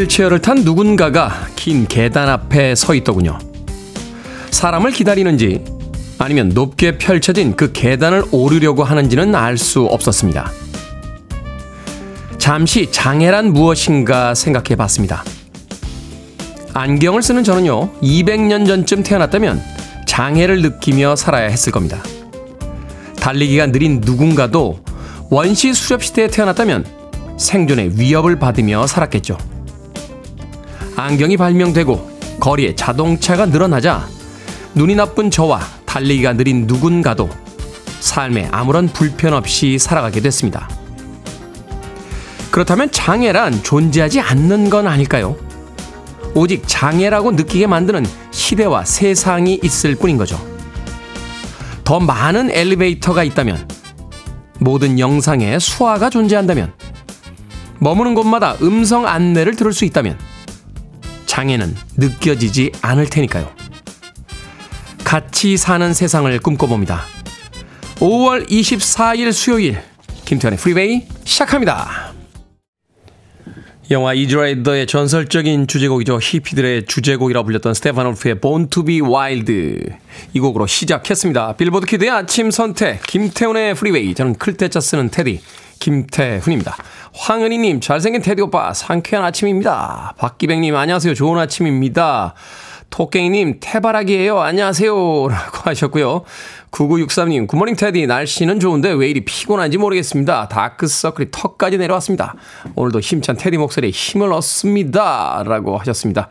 휠체어를 탄 누군가가 긴 계단 앞에 서 있더군요. 사람을 기다리는지 아니면 높게 펼쳐진 그 계단을 오르려고 하는지는 알 수 없었습니다. 잠시 장애란 무엇인가 생각해 봤습니다. 안경을 쓰는 저는요, 200년 전쯤 태어났다면 장애를 느끼며 살아야 했을 겁니다. 달리기가 느린 누군가도 원시 수렵 시대에 태어났다면 생존의 위협을 받으며 살았겠죠. 안경이 발명되고 거리에 자동차가 늘어나자 눈이 나쁜 저와 달리기가 느린 누군가도 삶에 아무런 불편 없이 살아가게 됐습니다. 그렇다면 장애란 존재하지 않는 건 아닐까요? 오직 장애라고 느끼게 만드는 시대와 세상이 있을 뿐인 거죠. 더 많은 엘리베이터가 있다면, 모든 영상에 수화가 존재한다면, 머무는 곳마다 음성 안내를 들을 수 있다면, 장애는 느껴지지 않을 테니까요. 같이 사는 세상을 꿈꿔봅니다. 5월 24일 수요일, 김태훈의 프리웨이 시작합니다. 영화 Easy Rider의 전설적인 주제곡이죠. 히피들의 주제곡이라고 불렸던 스테판울프의 Born to be Wild 이 곡으로 시작했습니다. 빌보드 kid의 아침 선택 김태훈의 프리웨이 저는 클 태 자 쓰는 테디 김태훈입니다. 황은희님 잘생긴 테디 오빠 상쾌한 아침입니다. 박기백님 안녕하세요. 좋은 아침입니다. 토깽이님 태바라기예요. 안녕하세요. 라고 하셨고요. 9963님 good morning 테디 날씨는 좋은데 왜 이리 피곤한지 모르겠습니다. 다크서클이 턱까지 내려왔습니다. 오늘도 힘찬 테디 목소리에 힘을 얻습니다. 라고 하셨습니다.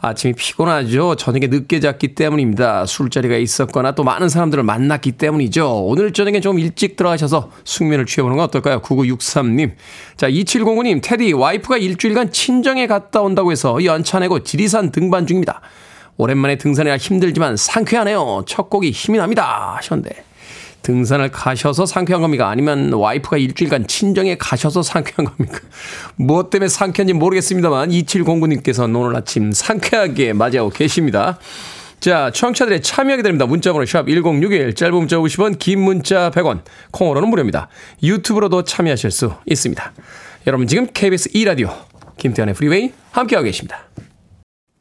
아침이 피곤하죠. 저녁에 늦게 잤기 때문입니다. 술자리가 있었거나 또 많은 사람들을 만났기 때문이죠. 오늘 저녁에 좀 일찍 들어가셔서 숙면을 취해보는 건 어떨까요? 9963님. 자, 2709님 테디 와이프가 일주일간 친정에 갔다 온다고 해서 연차 내고 지리산 등반 중입니다. 오랜만에 등산이라 힘들지만 상쾌하네요. 첫 곡이 힘이 납니다. 하셨는데. 등산을 가셔서 상쾌한 겁니까? 아니면 와이프가 일주일간 친정에 가셔서 상쾌한 겁니까? 무엇 때문에 상쾌한지 모르겠습니다만 2709님께서는 오늘 아침 상쾌하게 맞이하고 계십니다. 자, 청취자들의 참여 기다립니다. 문자번호 샵 1061, 짧은 문자 50원, 긴 문자 100원, 콩으로는 무료입니다. 유튜브로도 참여하실 수 있습니다. 여러분 지금 KBS 2라디오 김태훈의 프리웨이 함께하고 계십니다.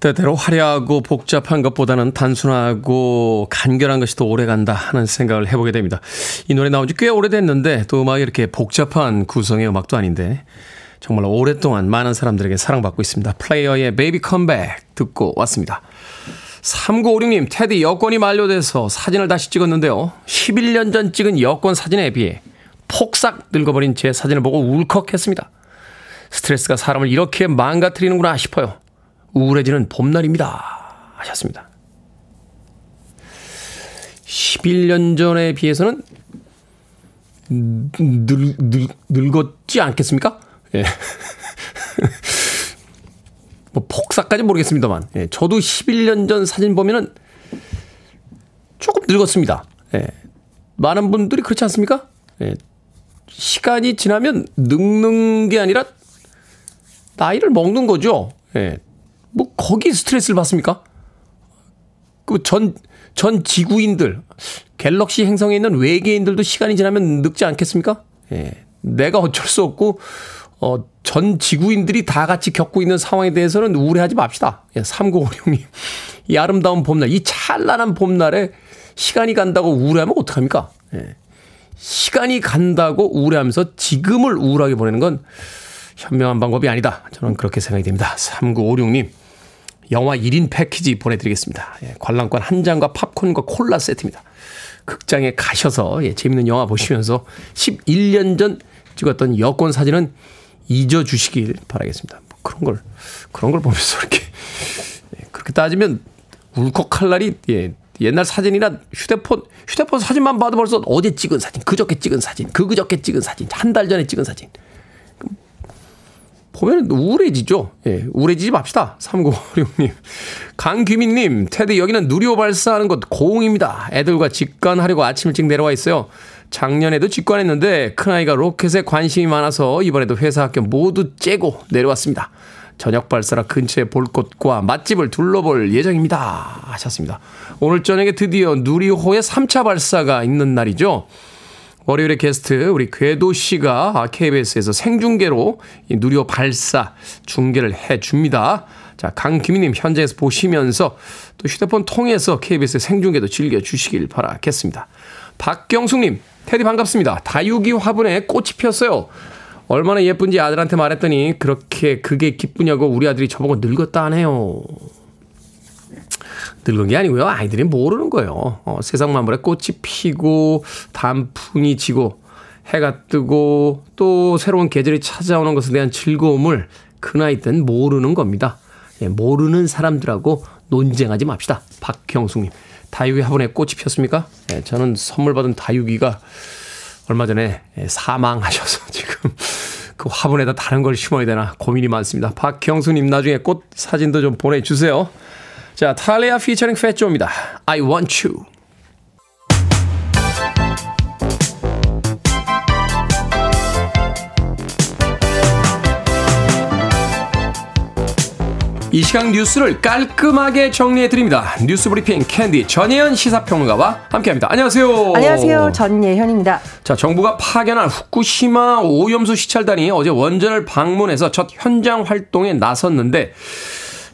때때로 화려하고 복잡한 것보다는 단순하고 간결한 것이 더 오래간다 하는 생각을 해보게 됩니다. 이 노래 나온 지 꽤 오래됐는데 또 음악이 이렇게 복잡한 구성의 음악도 아닌데 정말 오랫동안 많은 사람들에게 사랑받고 있습니다. 플레이어의 Baby Come Back 듣고 왔습니다. 3956님, 테디 여권이 만료돼서 사진을 다시 찍었는데요. 11년 전 찍은 여권 사진에 비해 폭삭 늙어버린 제 사진을 보고 울컥했습니다. 스트레스가 사람을 이렇게 망가뜨리는구나 싶어요. 우울해지는 봄날입니다. 하셨습니다. 11년 전에 비해서는 늙, 늙, 늙었지 않겠습니까? 예. 뭐 폭삭까지 모르겠습니다만, 예. 저도 11년 전 사진 보면은 조금 늙었습니다. 예. 많은 분들이 그렇지 않습니까? 예. 시간이 지나면 늙는 게 아니라 나이를 먹는 거죠. 예. 뭐 거기 스트레스를 받습니까? 그 전 전 지구인들 갤럭시 행성에 있는 외계인들도 시간이 지나면 늙지 않겠습니까? 예. 내가 어쩔 수 없고 어, 전 지구인들이 다 같이 겪고 있는 상황에 대해서는 우울해하지 맙시다. 예, 3956님. 이 아름다운 봄날, 이 찬란한 봄날에 시간이 간다고 우울해하면 어떡합니까? 예. 시간이 간다고 우울해하면서 지금을 우울하게 보내는 건 현명한 방법이 아니다. 저는 그렇게 생각이 됩니다. 3956님. 영화 1인 패키지 보내드리겠습니다. 예, 관람권 한 장과 팝콘과 콜라 세트입니다. 극장에 가셔서 예, 재밌는 영화 보시면서 11년 전 찍었던 여권 사진은 잊어주시길 바라겠습니다. 뭐 그런 걸, 그런 걸 보면서 이렇게, 예, 그렇게 따지면 울컥할 날이, 예, 옛날 사진이나 휴대폰, 휴대폰 사진만 봐도 벌써 어제 찍은 사진, 그저께 찍은 사진, 그그저께 찍은 사진, 한 달 전에 찍은 사진. 보면 우울해지죠. 예, 우울해지지 맙시다. 3956님. 강규민님, 테드 여기는 누리호 발사하는 곳 고흥입니다. 애들과 직관하려고 아침 일찍 내려와 있어요. 작년에도 직관했는데 큰아이가 로켓에 관심이 많아서 이번에도 회사 학교 모두 째고 내려왔습니다. 저녁 발사라 근처에 볼 곳과 맛집을 둘러볼 예정입니다. 하셨습니다. 오늘 저녁에 드디어 누리호의 3차 발사가 있는 날이죠. 월요일에 게스트 우리 궤도 씨가 KBS에서 생중계로 이 누리호 발사 중계를 해 줍니다. 자, 강기민님 현장에서 보시면서 또 휴대폰 통해서 KBS 생중계도 즐겨 주시길 바라겠습니다. 박경숙님, 테디 반갑습니다. 다육이 화분에 꽃이 피었어요. 얼마나 예쁜지 아들한테 말했더니 그렇게 그게 기쁘냐고 우리 아들이 저보고 늙었다 하네요. 늙은 게 아니고요. 아이들이 모르는 거예요. 어, 세상 만물에 꽃이 피고 단풍이 지고 해가 뜨고 또 새로운 계절이 찾아오는 것에 대한 즐거움을 그 나이 땐 모르는 겁니다. 예, 모르는 사람들하고 논쟁하지 맙시다. 박형숙님. 다육이 화분에 꽃이 피었습니까? 예, 저는 선물 받은 다육이가 얼마 전에 예, 사망하셔서 지금 그 화분에다 다른 걸 심어야 되나 고민이 많습니다. 박형수님 나중에 꽃 사진도 좀 보내주세요. 자, 탈리아 featuring Fat Joe입니다. I want you. 이 시간 뉴스를 깔끔하게 정리해 드립니다. 뉴스 브리핑 캔디 전예현 시사평론가와 함께합니다. 안녕하세요. 안녕하세요. 전예현입니다. 자, 정부가 파견한 후쿠시마 오염수 시찰단이 어제 원전을 방문해서 첫 현장 활동에 나섰는데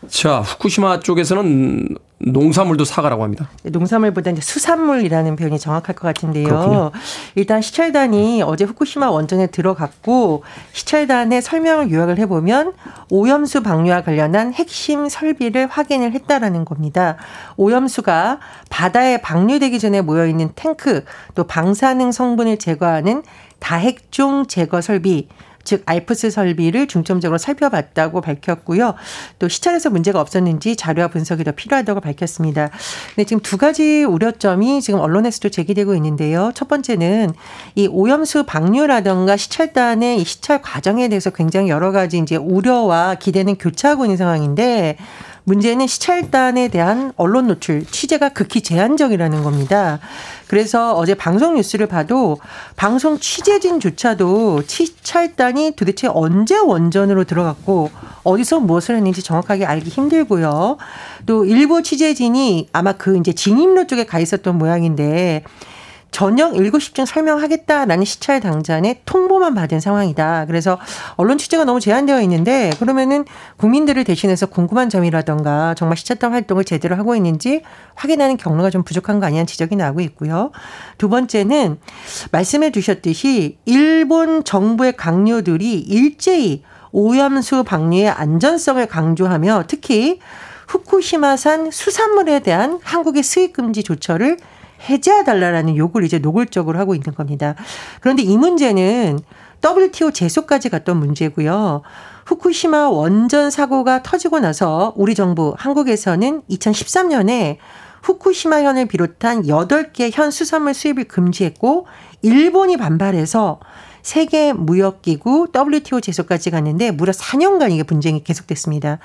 자, 후쿠시마 쪽에서는 농산물도 사과라고 합니다. 네, 농산물보다 이제 수산물이라는 표현이 정확할 것 같은데요. 그렇군요. 일단 시찰단이 어제 후쿠시마 원전에 들어갔고 시찰단의 설명을 요약을 해보면 오염수 방류와 관련한 핵심 설비를 확인을 했다라는 겁니다. 오염수가 바다에 방류되기 전에 모여 있는 탱크 또 방사능 성분을 제거하는 다핵종 제거 설비 즉 알프스 설비를 중점적으로 살펴봤다고 밝혔고요. 또 시찰에서 문제가 없었는지 자료와 분석이 더 필요하다고 밝혔습니다. 네, 지금 두 가지 우려점이 지금 언론에서도 제기되고 있는데요. 첫 번째는 이 오염수 방류라던가 시찰단의 이 시찰 과정에 대해서 굉장히 여러 가지 이제 우려와 기대는 교차하고 있는 상황인데 문제는 시찰단에 대한 언론 노출 취재가 극히 제한적이라는 겁니다. 그래서 어제 방송 뉴스를 봐도 방송 취재진조차도 시찰단이 도대체 언제 원전으로 들어갔고 어디서 무엇을 했는지 정확하게 알기 힘들고요. 또 일부 취재진이 아마 그 이제 진입로 쪽에 가 있었던 모양인데 저녁 7시쯤 설명하겠다라는 시찰 당전에 통보만 받은 상황이다. 그래서 언론 취재가 너무 제한되어 있는데 그러면은 국민들을 대신해서 궁금한 점이라던가 정말 시찰단 활동을 제대로 하고 있는지 확인하는 경로가 좀 부족한 거 아니냐는 지적이 나오고 있고요. 두 번째는 말씀해 주셨듯이 일본 정부의 강요들이 일제히 오염수 방류의 안전성을 강조하며 특히 후쿠시마산 수산물에 대한 한국의 수입 금지 조처를 해제해달라는 요구를 이제 노골적으로 하고 있는 겁니다. 그런데 이 문제는 WTO 제소까지 갔던 문제고요. 후쿠시마 원전 사고가 터지고 나서 우리 정부 한국에서는 2013년에 후쿠시마 현을 비롯한 8개 현 수산물 수입을 금지했고 일본이 반발해서 세계 무역기구 WTO 제소까지 갔는데 무려 4년간 이게 분쟁이 계속됐습니다.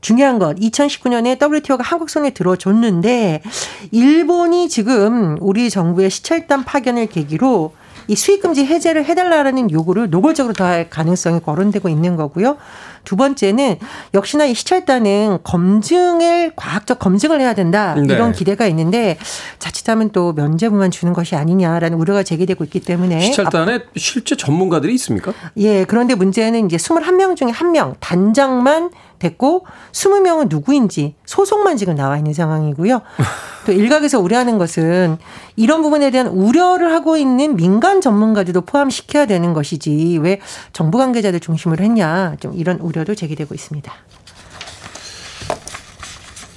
중요한 것 2019년에 WTO가 한국 손에 들어줬는데 일본이 지금 우리 정부의 시찰단 파견을 계기로 이 수입금지 해제를 해달라는 요구를 노골적으로 더할 가능성이 거론되고 있는 거고요. 두 번째는 역시나 이 시찰단은 검증을 과학적 검증을 해야 된다 네. 이런 기대가 있는데 자칫하면 또 면제부만 주는 것이 아니냐라는 우려가 제기되고 있기 때문에 시찰단에 실제 전문가들이 있습니까? 예 그런데 문제는 이제 21명 중에 한 명 단장만 됐고 20명은 누구인지 소속만 지금 나와 있는 상황이고요. 또 일각에서 우려하는 것은 이런 부분에 대한 우려를 하고 있는 민간 전문가들도 포함시켜야 되는 것이지 왜 정부 관계자들 중심으로 했냐 좀 이런 우려도 제기되고 있습니다.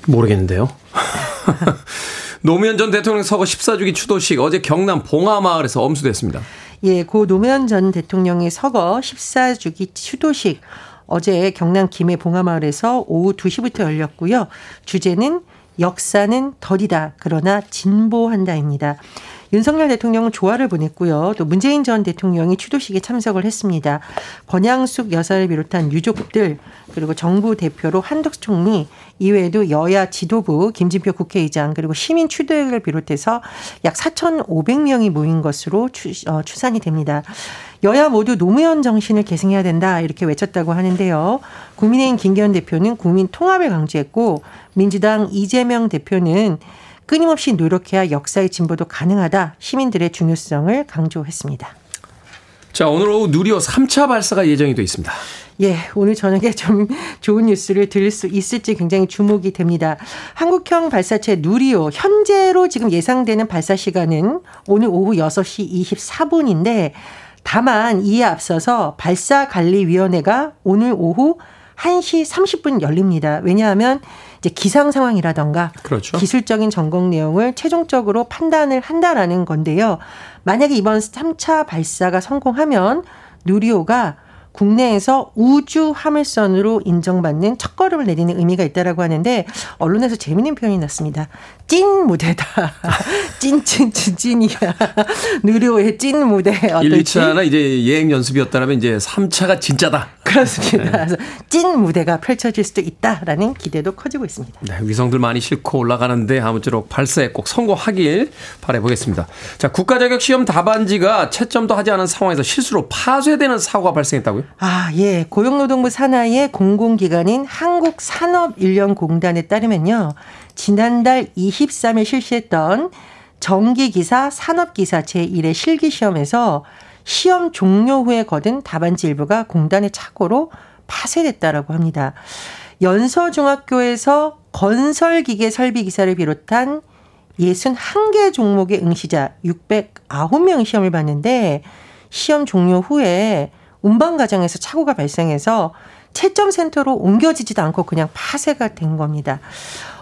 모르겠는데요. 노무현 전 대통령 서거 14주기 추도식 어제 경남 봉하마을에서 엄수됐습니다. 예, 고 노무현 전 대통령의 서거 14주기 추도식 어제 경남 김해 봉하마을에서 오후 2시부터 열렸고요. 주제는 역사는 더디다. 그러나 진보한다입니다. 윤석열 대통령은 조화를 보냈고요. 또 문재인 전 대통령이 추도식에 참석을 했습니다. 권양숙 여사를 비롯한 유족들 그리고 정부 대표로 한덕수 총리 이외에도 여야 지도부 김진표 국회의장 그리고 시민 추도회를 비롯해서 약 4,500명이 모인 것으로 추, 어, 추산이 됩니다. 여야 모두 노무현 정신을 계승해야 된다 이렇게 외쳤다고 하는데요. 국민의힘 김기현 대표는 국민 통합을 강조했고 민주당 이재명 대표는 끊임없이 노력해야 역사의 진보도 가능하다. 시민들의 중요성을 강조했습니다. 자, 오늘 오후 누리호 3차 발사가 예정이 돼 있습니다. 예, 오늘 저녁에 좀 좋은 뉴스를 들을 수 있을지 굉장히 주목이 됩니다. 한국형 발사체 누리호 현재로 지금 예상되는 발사 시간은 오늘 오후 6시 24분인데 다만 이에 앞서서 발사관리위원회가 오늘 오후 1시 30분 열립니다. 왜냐하면 이제 기상 상황이라던가 그렇죠. 기술적인 점검 내용을 최종적으로 판단을 한다라는 건데요. 만약에 이번 3차 발사가 성공하면 누리호가 국내에서 우주 화물선으로 인정받는 첫걸음을 내리는 의미가 있다라고 하는데 언론에서 재미있는 표현이 났습니다. 찐 무대다. 찐찐찐 찐이야. 누리호의 찐 무대. 어떨지. 1, 2차나 이제 예행 연습이었다면 이제 3차가 진짜다. 그렇습니다. 네. 찐 무대가 펼쳐질 수도 있다라는 기대도 커지고 있습니다. 네, 위성들 많이 싣고 올라가는데 아무쪼록 발사에 꼭 성공하길 바라보겠습니다. 자, 국가자격 시험 답안지가 채점도 하지 않은 상황에서 실수로 파쇄되는 사고가 발생했다고요? 아, 예. 고용노동부 산하의 공공기관인 한국산업인력공단에 따르면요. 지난달 23일 실시했던 전기기사 산업기사 제1회 실기시험에서 시험 종료 후에 거둔 답안지 일부가 공단의 착오로 파쇄됐다라고 합니다. 연서중학교에서 건설기계 설비 기사를 비롯한 61개 종목의 응시자 609명 시험을 봤는데 시험 종료 후에 운반 과정에서 착오가 발생해서 채점 센터로 옮겨지지도 않고 그냥 파쇄가 된 겁니다.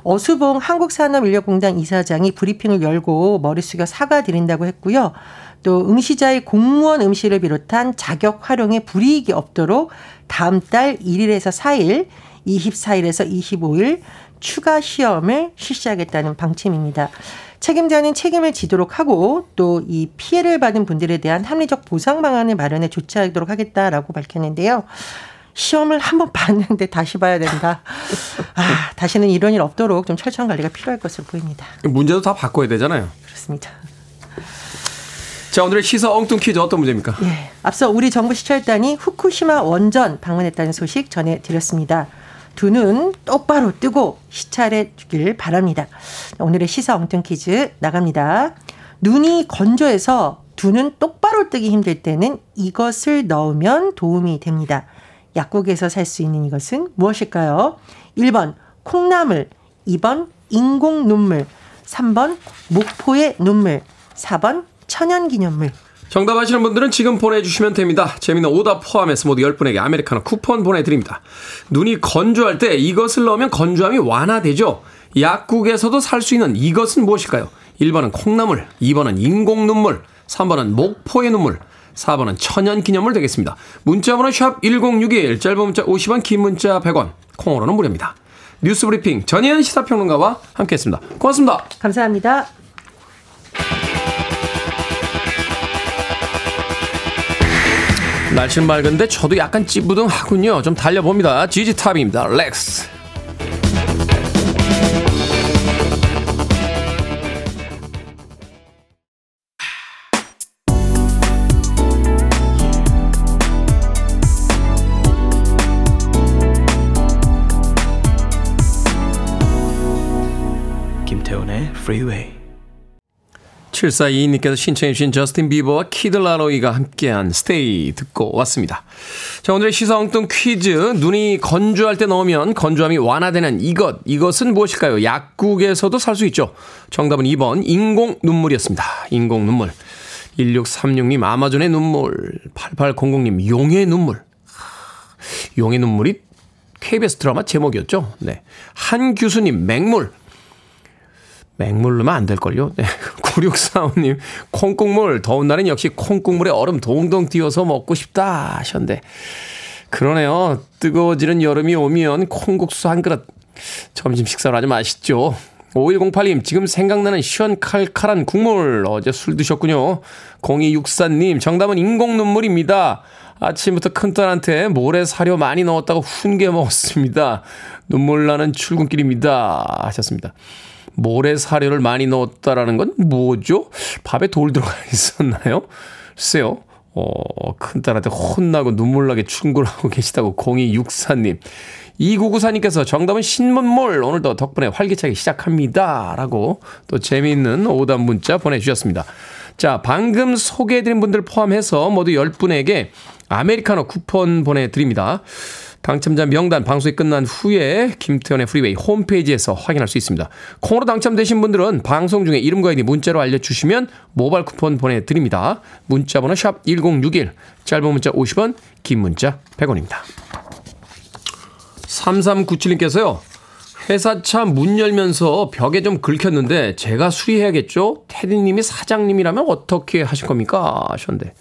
어수봉 한국산업인력공단 이사장이 브리핑을 열고 머리 숙여 사과드린다고 했고요. 또 응시자의 공무원 응시를 비롯한 자격 활용에 불이익이 없도록 다음 달 1일에서 4일, 24일에서 25일 추가 시험을 실시하겠다는 방침입니다. 책임자는 책임을 지도록 하고 또 이 피해를 받은 분들에 대한 합리적 보상 방안을 마련해 조치하도록 하겠다라고 밝혔는데요. 시험을 한 번 봤는데 다시 봐야 된다. 아, 다시는 이런 일 없도록 좀 철저한 관리가 필요할 것으로 보입니다. 문제도 다 바꿔야 되잖아요. 그렇습니다. 자, 오늘의 시사 엉뚱 퀴즈 어떤 문제입니까? 예. 앞서 우리 정부 시찰단이 후쿠시마 원전 방문했다는 소식 전해드렸습니다. 두 눈 똑바로 뜨고 시찰해 주길 바랍니다. 오늘의 시사 엉뚱 퀴즈 나갑니다. 눈이 건조해서 두 눈 똑바로 뜨기 힘들 때는 이것을 넣으면 도움이 됩니다. 약국에서 살 수 있는 이것은 무엇일까요? 1번 콩나물, 2번 인공 눈물, 3번 목포의 눈물, 4번 천연기념물. 정답 아시는 분들은 지금 보내주시면 됩니다. 재미는 오답 포함해서 모두 10분에게 아메리카노 쿠폰 보내드립니다. 눈이 건조할 때 이것을 넣으면 건조함이 완화되죠. 약국에서도 살 수 있는 이것은 무엇일까요? 1번은 콩나물, 2번은 인공눈물, 3번은 목포의 눈물, 4번은 천연기념물 되겠습니다. 문자번호 샵 1061, 짧은 문자 50원, 긴 문자 100원, 콩으로는 무료입니다. 뉴스 브리핑 전혜연 시사평론가와 함께했습니다. 고맙습니다. 감사합니다. 날씨는 맑은데 저도 약간 찌부둥하군요. 좀 달려봅니다. 지지탑입니다. 렉스. 김태훈의 Freeway. 7422님께서 신청해 주신 저스틴 비버와 키드 라로이가 함께한 Stay 듣고 왔습니다. 자, 오늘의 시사 엉뚱 퀴즈. 눈이 건조할 때 넣으면 건조함이 완화되는 이것. 이것은 무엇일까요? 약국에서도 살 수 있죠. 정답은 2번 인공 눈물이었습니다. 인공 눈물. 1636님 아마존의 눈물. 8800님 용의 눈물. 용의 눈물이 KBS 드라마 제목이었죠. 네. 한규수님 맹물. 맹물 넣으면 안 될걸요? 네. 9645님, 콩국물, 더운 날엔 역시 콩국물에 얼음 동동 띄워서 먹고 싶다 하셨는데, 그러네요. 뜨거워지는 여름이 오면 콩국수 한 그릇 점심 식사로 아주 맛있죠. 5108님, 지금 생각나는 시원 칼칼한 국물. 어제 술 드셨군요. 0264님, 정답은 인공눈물입니다. 아침부터 큰딸한테 모래 사료 많이 넣었다고 훈계 먹었습니다. 눈물 나는 출근길입니다. 하셨습니다. 모래 사료를 많이 넣었다라는 건 뭐죠? 밥에 돌 들어가 있었나요? 글쎄요. 어, 큰딸한테 혼나고 눈물나게 충고하고 계시다고 0264님. 2994님께서 정답은 신문몰 오늘도 덕분에 활기차게 시작합니다. 라고 또 재미있는 오답 문자 보내주셨습니다. 자, 방금 소개해드린 분들 포함해서 모두 10분에게 아메리카노 쿠폰 보내드립니다. 당첨자 명단 방송이 끝난 후에 김태훈의 프리웨이 홈페이지에서 확인할 수 있습니다. 콩으로 당첨되신 분들은 방송 중에 이름과 아이디 문자로 알려주시면 모바일 쿠폰 보내드립니다. 문자 번호 샵 1061, 짧은 문자 50원, 긴 문자 100원입니다. 3397님께서요. 회사 차 문 열면서 벽에 좀 긁혔는데 제가 수리해야겠죠? 테디님이 사장님이라면 어떻게 하실 겁니까? 하셨는데.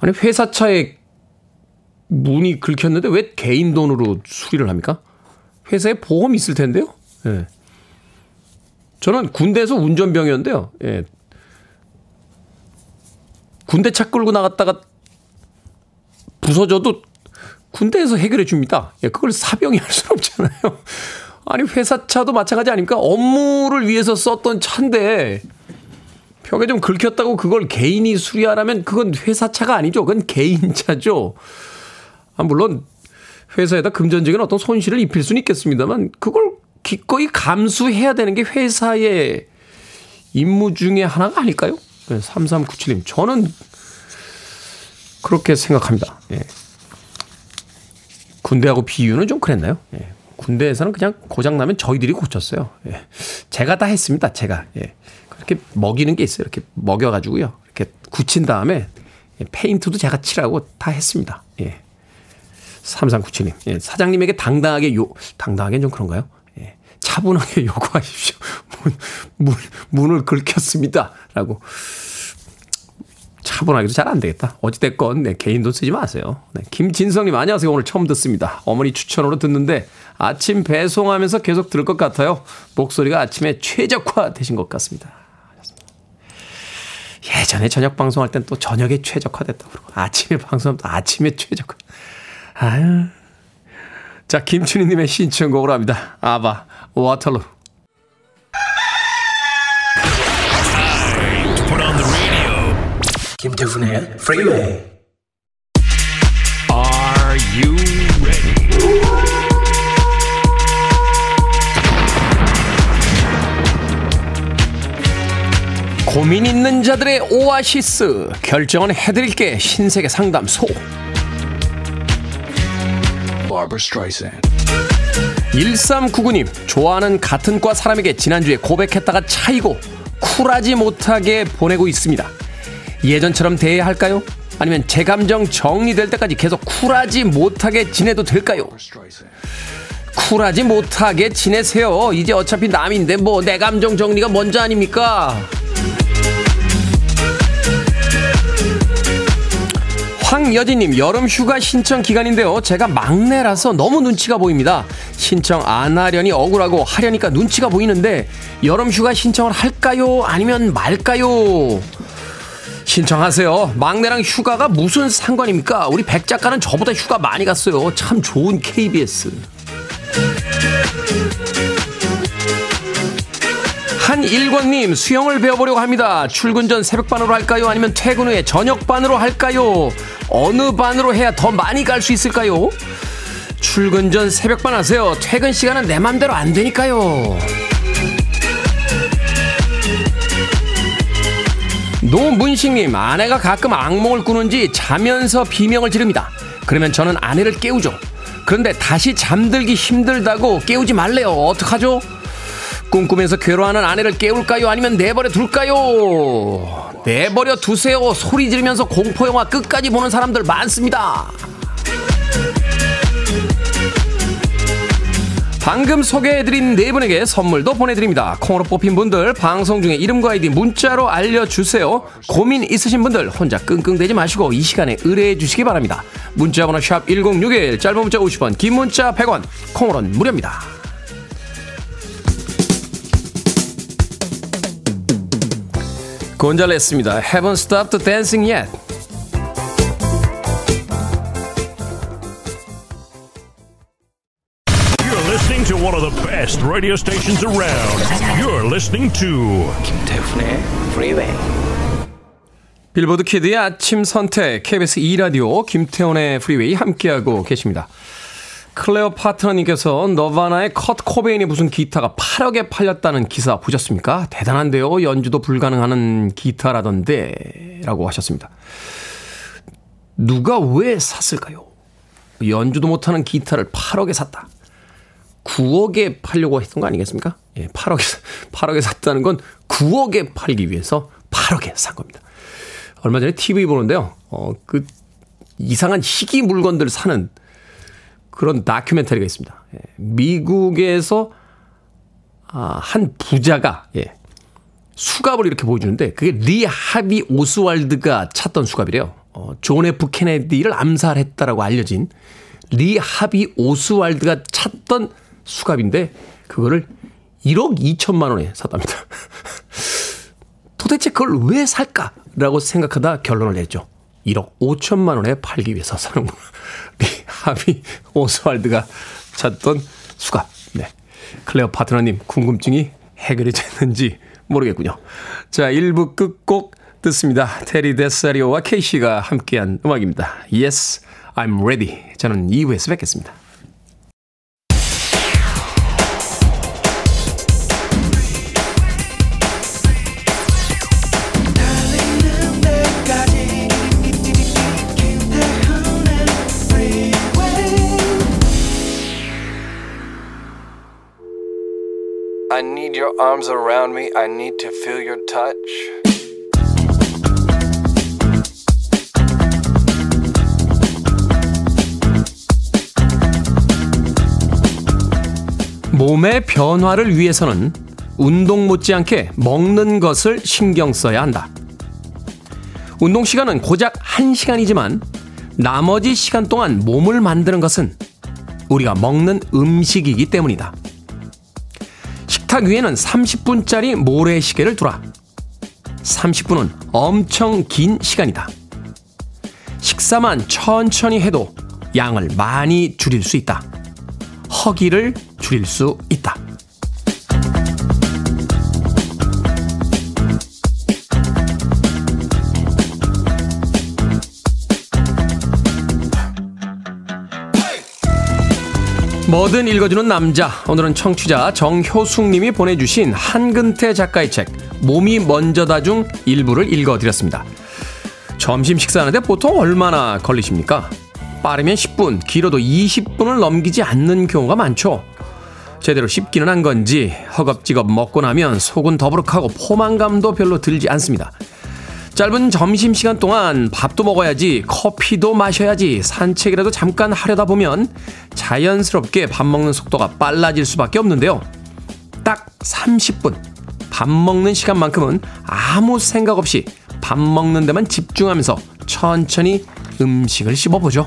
아니 회사 차에 문이 긁혔는데 왜 개인 돈으로 수리를 합니까? 회사에 보험 있을 텐데요. 예. 저는 군대에서 운전병이었는데요. 예. 군대 차 끌고 나갔다가 부서져도 군대에서 해결해 줍니다. 예, 그걸 사병이 할 수는 없잖아요. 아니, 회사 차도 마찬가지 아닙니까? 업무를 위해서 썼던 차인데, 벽에 좀 긁혔다고 그걸 개인이 수리하라면 그건 회사 차가 아니죠. 그건 개인 차죠. 아, 물론 회사에다 금전적인 어떤 손실을 입힐 수는 있겠습니다만 그걸 기꺼이 감수해야 되는 게 회사의 임무 중에 하나가 아닐까요? 3397님. 저는 그렇게 생각합니다. 예. 군대하고 비유는 좀 그랬나요? 예. 군대에서는 그냥 고장나면 저희들이 고쳤어요. 예. 제가 다 했습니다. 제가. 예. 그렇게 먹이는 게 있어요. 이렇게 먹여가지고요. 이렇게 굳힌 다음에 페인트도 제가 칠하고 다 했습니다. 예. 3397님. 예, 사장님에게 당당하게 요, 당당하게는 좀 그런가요? 예, 차분하게 요구하십시오. 문, 문, 문을 긁혔습니다. 라고. 차분하게도 잘 안 되겠다. 어찌됐건, 네, 개인 돈 쓰지 마세요. 네, 김진성님, 안녕하세요. 오늘 처음 듣습니다. 어머니 추천으로 듣는데 아침 배송하면서 계속 들을 것 같아요. 목소리가 아침에 최적화 되신 것 같습니다. 예전에 저녁 방송할 땐 또 저녁에 최적화됐다고 그러고 아침에 방송하면 또 아침에 최적화. 아유. 자, 김춘희님의 신청곡으로 합니다. 아바, Waterloo. 김태훈의 프리웨이 Are you ready? 고민 있는 자들의 오아시스. 결정은 해드릴게. 신세계 상담소. Barbara Streisand. 1399님, 좋아하는 같은 과 사람에게 지난주에 고백했다가 차이고 쿨하지 못하게 보내고 있습니다. 예전처럼 대해야 할까요? 아니면 제 감정 정리될 때까지 계속 쿨하지 못하게 지내도 될까요? 쿨하지 못하게 지내세요. 이제 어차피 남인데 뭐 내 감정 정리가 먼저 아닙니까? 황여진님 여름 휴가 신청 기간인데요. 제가 막내라서 너무 눈치가 보입니다. 신청 안 하려니 억울하고 하려니까 눈치가 보이는데 여름 휴가 신청을 할까요? 아니면 말까요? 신청하세요. 막내랑 휴가가 무슨 상관입니까? 우리 백 작가는 저보다 휴가 많이 갔어요. 참 좋은 KBS. 한일권님 수영을 배워보려고 합니다. 출근 전 새벽반으로 할까요? 아니면 퇴근 후에 저녁반으로 할까요? 어느 반으로 해야 더 많이 갈 수 있을까요? 출근 전 새벽반 하세요. 퇴근 시간은 내 맘대로 안 되니까요. 노문식님 아내가 가끔 악몽을 꾸는지 자면서 비명을 지릅니다. 그러면 저는 아내를 깨우죠. 그런데 다시 잠들기 힘들다고 깨우지 말래요. 어떡하죠? 꿈꾸면서 괴로워하는 아내를 깨울까요? 아니면 내버려 둘까요? 내버려 두세요. 소리 지르면서 공포영화 끝까지 보는 사람들 많습니다. 방금 소개해드린 네 분에게 선물도 보내드립니다. 콩으로 뽑힌 분들 방송 중에 이름과 아이디 문자로 알려주세요. 고민 있으신 분들 혼자 끙끙대지 마시고 이 시간에 의뢰해 주시기 바랍니다. 문자번호 샵 1061 짧은 문자 50원 긴 문자 100원 콩으로는 무료입니다. 곤잘레스입니다. Haven't stopped dancing yet. You're listening to one of the best radio stations around. You're listening to 김태훈의 Freeway. 빌보드 kid의 아침 선택 KBS 2 라디오 김태훈의 프리웨이 함께하고 계십니다. 클레어 파트너님께서 너바나의 커트 코베인이 무슨 기타가 8억에 팔렸다는 기사 보셨습니까? 대단한데요. 연주도 불가능하는 기타라던데 라고 하셨습니다. 누가 왜 샀을까요? 연주도 못하는 기타를 8억에 샀다. 9억에 팔려고 했던 거 아니겠습니까? 예, 8억에, 8억에 샀다는 건 9억에 팔기 위해서 8억에 산 겁니다. 얼마 전에 TV 보는데요. 어, 그 이상한 희귀 물건들 사는 그런 다큐멘터리가 있습니다. 예, 미국에서 아, 한 부자가 예, 수갑을 이렇게 보여주는데 그게 리 하비 오스왈드가 찼던 수갑이래요. 어, 존 F 케네디를 암살했다라고 알려진 리 하비 오스왈드가 찼던 수갑인데 그거를 1억 2천만 원에 샀답니다. 도대체 그걸 왜 살까라고 생각하다 결론을 냈죠. 1억 5천만 원에 팔기 위해서 사는구나. 리 하비 오스왈드가 찼던 수갑. 네. 클레어 파트너님 궁금증이 해결이 됐는지 모르겠군요. 자, 1부 끝곡 듣습니다. 테리 데사리오와 케이시가 함께한 음악입니다. Yes, I'm ready. 저는 2부에서 뵙겠습니다. Your arms around me. I need to feel your touch. 몸의 변화를 위해서는 운동 못지않게 먹는 것을 신경 써야 한다. 운동 시간은 고작 1시간이지만 나머지 시간 동안 몸을 만드는 것은 우리가 먹는 음식이기 때문이다. 식탁 위에는 30분짜리 모래시계를 두라. 30분은 엄청 긴 시간이다. 식사만 천천히 해도 양을 많이 줄일 수 있다. 허기를 줄일 수 있다. 뭐든 읽어주는 남자. 오늘은 청취자 정효숙님이 보내주신 한근태 작가의 책 몸이 먼저다 중 일부를 읽어드렸습니다. 점심 식사하는데 보통 얼마나 걸리십니까? 빠르면 10분, 길어도 20분을 넘기지 않는 경우가 많죠. 제대로 씹기는 한 건지 허겁지겁 먹고 나면 속은 더부룩하고 포만감도 별로 들지 않습니다. 짧은 점심시간 동안 밥도 먹어야지, 커피도 마셔야지, 산책이라도 잠깐 하려다 보면 자연스럽게 밥 먹는 속도가 빨라질 수밖에 없는데요. 딱 30분. 밥 먹는 시간만큼은 아무 생각 없이 밥 먹는 데만 집중하면서 천천히 음식을 씹어보죠.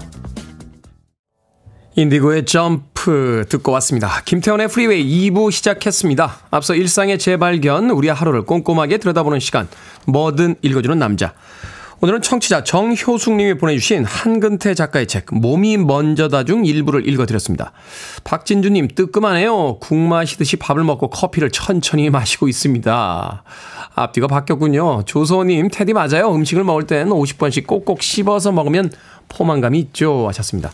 인디고의 점프 듣고 왔습니다. 김태훈의 프리웨이 2부 시작했습니다. 앞서 일상의 재발견, 우리의 하루를 꼼꼼하게 들여다보는 시간, 뭐든 읽어주는 남자. 오늘은 청취자 정효숙님이 보내주신 한근태 작가의 책 몸이 먼저다 중 일부를 읽어드렸습니다. 박진주님 뜨끔하네요. 국 마시듯이 밥을 먹고 커피를 천천히 마시고 있습니다. 앞뒤가 바뀌었군요. 조소님 테디 맞아요. 음식을 먹을 땐 50번씩 꼭꼭 씹어서 먹으면 포만감이 있죠 하셨습니다.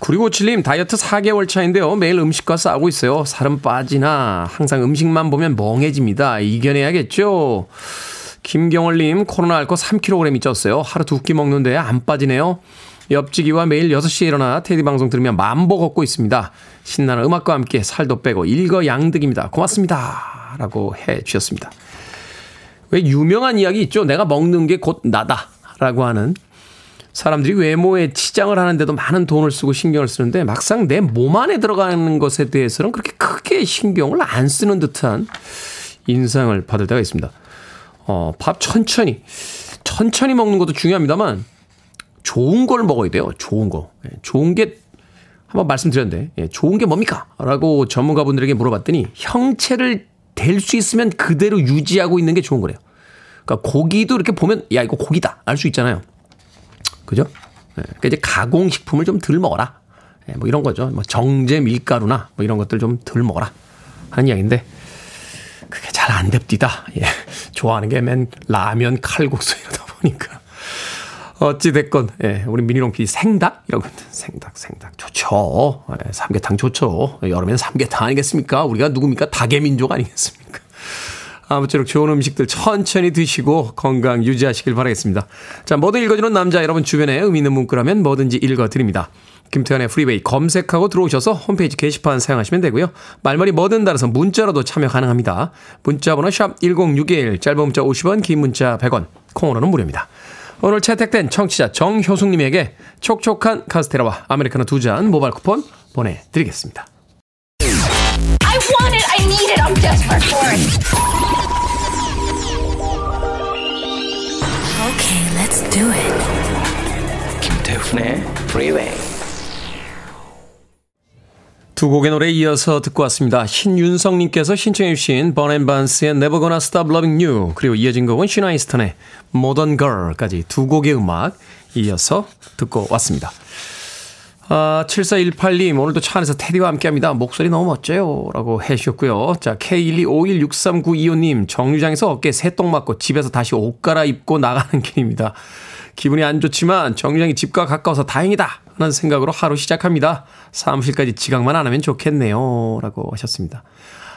9657님 다이어트 4개월 차인데요. 매일 음식과 싸우고 있어요. 살은 빠지나 항상 음식만 보면 멍해집니다. 이겨내야겠죠. 김경월님 코로나 앓고 3kg이 쪘어요. 하루 두 끼 먹는데 안 빠지네요. 옆지기와 매일 6시에 일어나 테디 방송 들으며 만보 걷고 있습니다. 신나는 음악과 함께 살도 빼고 일거양득입니다. 고맙습니다. 라고 해 주셨습니다. 왜 유명한 이야기 있죠? 내가 먹는 게 곧 나다. 라고 하는 사람들이 외모에 치장을 하는데도 많은 돈을 쓰고 신경을 쓰는데 막상 내 몸 안에 들어가는 것에 대해서는 그렇게 크게 신경을 안 쓰는 듯한 인상을 받을 때가 있습니다. 어, 밥 천천히, 천천히 먹는 것도 중요합니다만 좋은 걸 먹어야 돼요. 좋은 거. 예, 좋은 게 한번 말씀드렸는데 예, 좋은 게 뭡니까? 라고 전문가분들에게 물어봤더니 형체를 될 수 있으면 그대로 유지하고 있는 게 좋은 거래요. 그러니까 고기도 이렇게 보면 야 이거 고기다 알 수 있잖아요. 그죠? 예, 그러니까 이제 가공식품을 좀 덜 먹어라. 예, 뭐 이런 거죠. 뭐 정제 밀가루나 뭐 이런 것들 좀 덜 먹어라 하는 이야기인데 그게 잘 안 됩디다. 예. 좋아하는 게 맨 라면 칼국수 이러다 보니까. 어찌됐건, 예, 우리 미니롱 PD 생닭? 거, 생닭, 생닭. 좋죠. 예, 삼계탕 좋죠. 여름엔 삼계탕 아니겠습니까? 우리가 누굽니까? 닭의 민족 아니겠습니까? 아무쪼록 좋은 음식들 천천히 드시고 건강 유지하시길 바라겠습니다. 자, 뭐든 읽어주는 남자 여러분 주변에 의미 있는 문구라면 뭐든지 읽어드립니다. 김태훈의 프리웨이 검색하고 들어오셔서 홈페이지 게시판 사용하시면 되고요. 말머리 뭐든 달아서 문자로도 참여 가능합니다. 문자번호 샵 1061, 짧은 문자 50원, 긴 문자 100원, 콩으로는 무료입니다. 오늘 채택된 청취자 정효숙님에게 촉촉한 카스테라와 아메리카노 두 잔 모바일 쿠폰 보내드리겠습니다. Okay, let's do it. 김태훈의 Freeway. 두 곡의 노래 이어서 듣고 왔습니다. 신윤성님께서 신청해 주신 번 앤 반스의 Never Gonna Stop Loving You 그리고 이어진 곡은 시나 이스턴의 Modern Girl까지 두 곡의 음악 이어서 듣고 왔습니다. 아, 7418님, 오늘도 차 안에서 테디와 함께 합니다. 목소리 너무 멋져요. 라고 해주셨고요. 자, K125163925님, 정류장에서 어깨에 새똥 맞고 집에서 다시 옷 갈아입고 나가는 길입니다. 기분이 안 좋지만 정류장이 집과 가까워서 다행이다. 하는 생각으로 하루 시작합니다. 사무실까지 지각만 안 하면 좋겠네요. 라고 하셨습니다.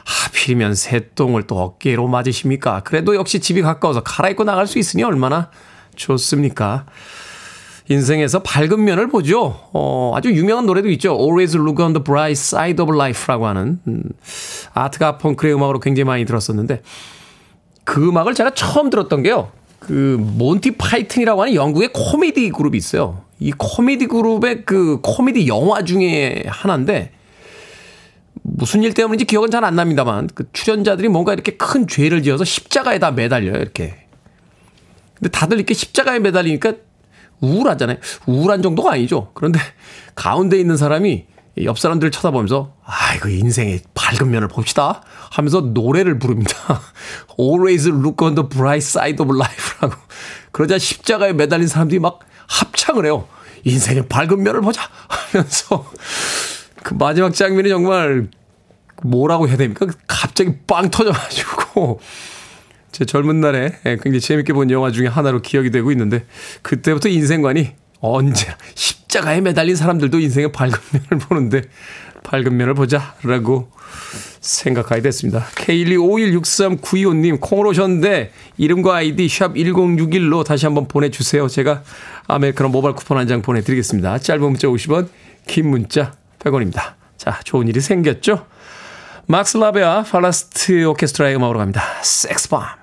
하필이면 새똥을 또 어깨로 맞으십니까? 그래도 역시 집이 가까워서 갈아입고 나갈 수 있으니 얼마나 좋습니까? 인생에서 밝은 면을 보죠. 어, 아주 유명한 노래도 있죠. Always look on the bright side of life라고 하는 음, 아트가 펑크의 음악으로 굉장히 많이 들었었는데 그 음악을 제가 처음 들었던 게요. 그 몬티 파이튼이라고 하는 영국의 코미디 그룹이 있어요. 이 코미디 그룹의 그 코미디 영화 중에 하나인데 무슨 일 때문인지 기억은 잘 안 납니다만 그 출연자들이 뭔가 이렇게 큰 죄를 지어서 십자가에다 매달려요. 이렇게. 근데 다들 이렇게 십자가에 매달리니까 우울하잖아요. 우울한 정도가 아니죠. 그런데 가운데 있는 사람이 옆 사람들을 쳐다보면서 아이고 인생의 밝은 면을 봅시다 하면서 노래를 부릅니다. Always look on the bright side of life라고. 그러자 십자가에 매달린 사람들이 막 합창을 해요. 인생의 밝은 면을 보자 하면서 그 마지막 장면이 정말 뭐라고 해야 됩니까? 갑자기 빵 터져가지고 제 젊은 날에 굉장히 재밌게 본 영화 중에 하나로 기억이 되고 있는데 그때부터 인생관이 언제나 십자가에 매달린 사람들도 인생의 밝은 면을 보는데 밝은 면을 보자라고 생각하게 됐습니다. K125163925님 콩으로 오셨는데 이름과 아이디 샵 1061로 다시 한번 보내주세요. 제가 아메리카노 모바일 쿠폰 한 장 보내드리겠습니다. 짧은 문자 50원 긴 문자 100원입니다. 자 좋은 일이 생겼죠? 막스 라베와 팔라스트 오케스트라의 음악으로 갑니다. 섹스밤